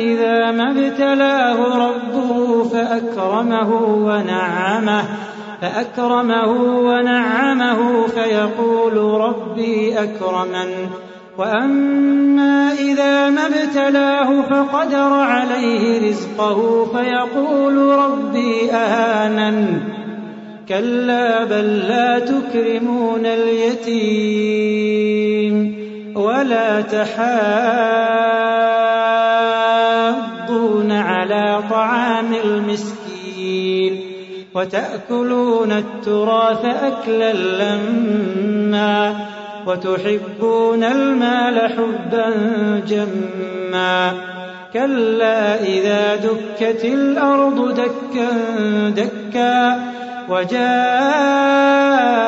إذا ما ابتلاه ربه فأكرمه ونعمه فأكرمه ونعمه فيقول ربي أكرمن. وأما إذا ما ابتلاه فقدر عليه رزقه فيقول ربي أهانن. كلا بل لا تكرمون اليتيم ولا تحاضون على طعام المسكين وتأكلون التراث أكلا لما وتحبون المال حبا جما كلا إذا دكت الأرض دكا دكا وجاء